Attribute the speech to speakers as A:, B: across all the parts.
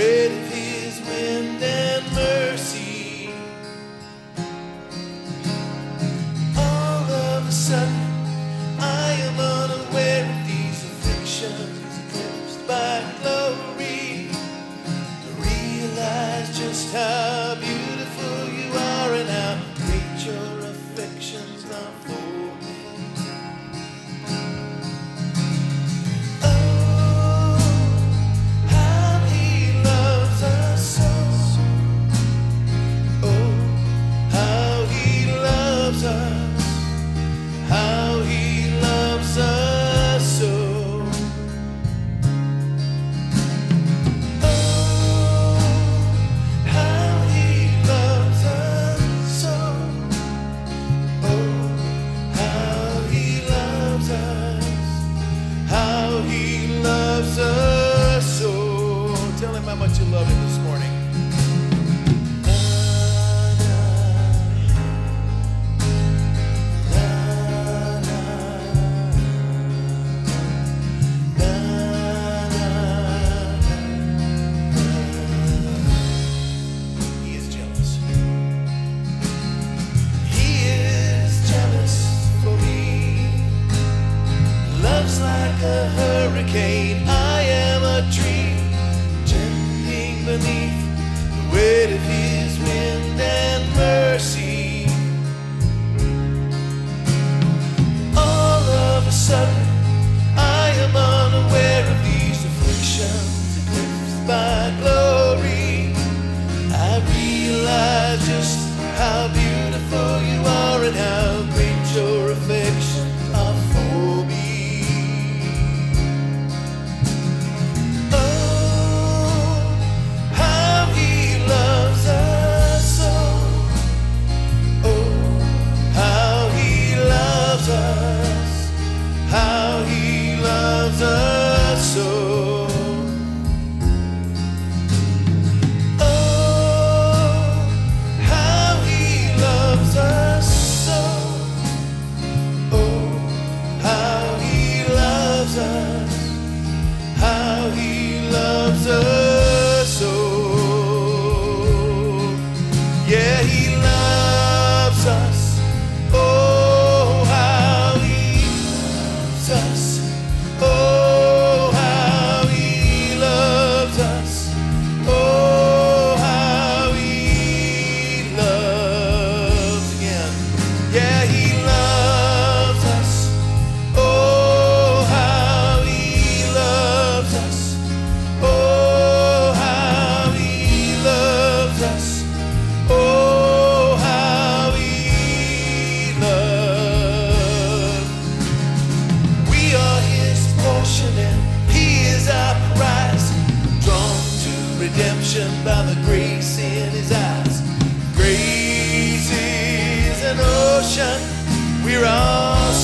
A: waiting I'll be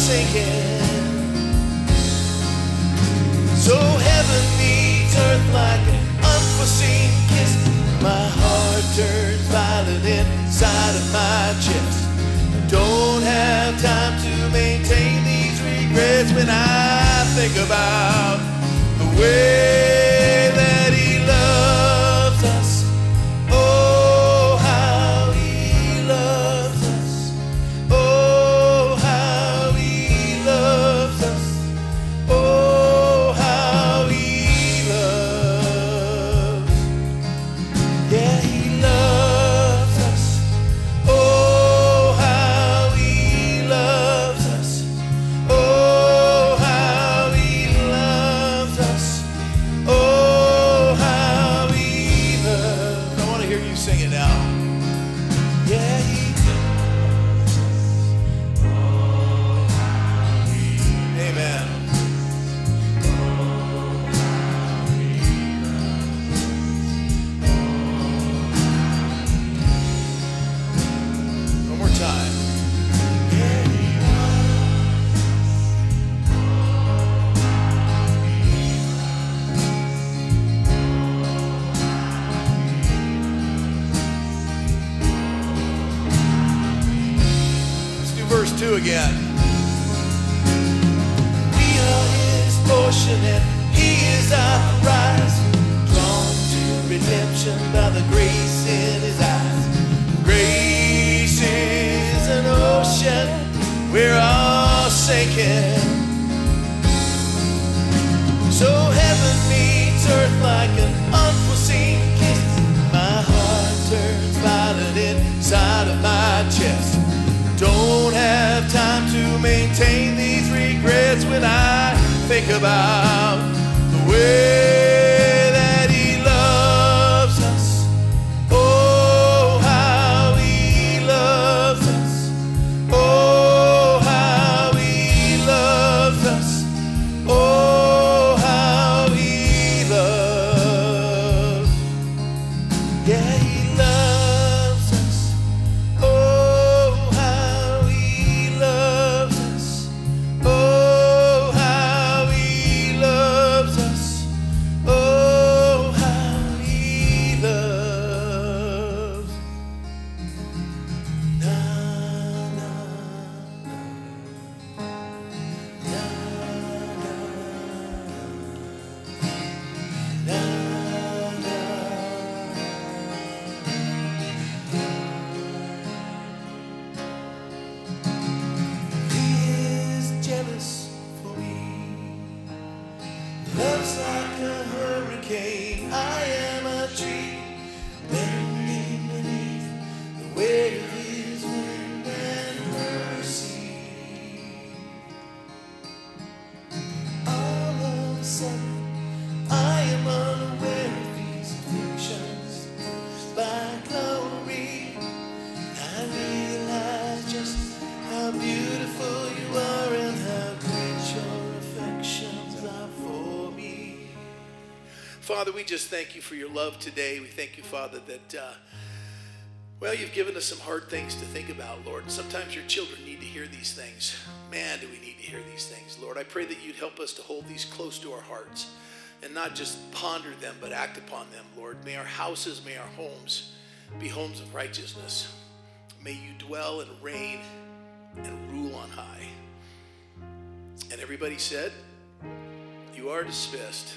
A: So heaven meets earth like an unforeseen kiss. My heart turns violent inside of my chest. I don't have time to maintain these regrets when I think about the way again. His portion think about the way Father, we just thank you for your love today. We thank you, Father, that, uh, well, you've given us some hard things to think about, Lord. Sometimes your children need to hear these things. Man, do we need to hear these things, Lord. I pray that you'd help us to hold these close to our hearts and not just ponder them, but act upon them, Lord. May our houses, may our homes be homes of righteousness. May you dwell and reign and rule on high. And everybody said, You are dismissed.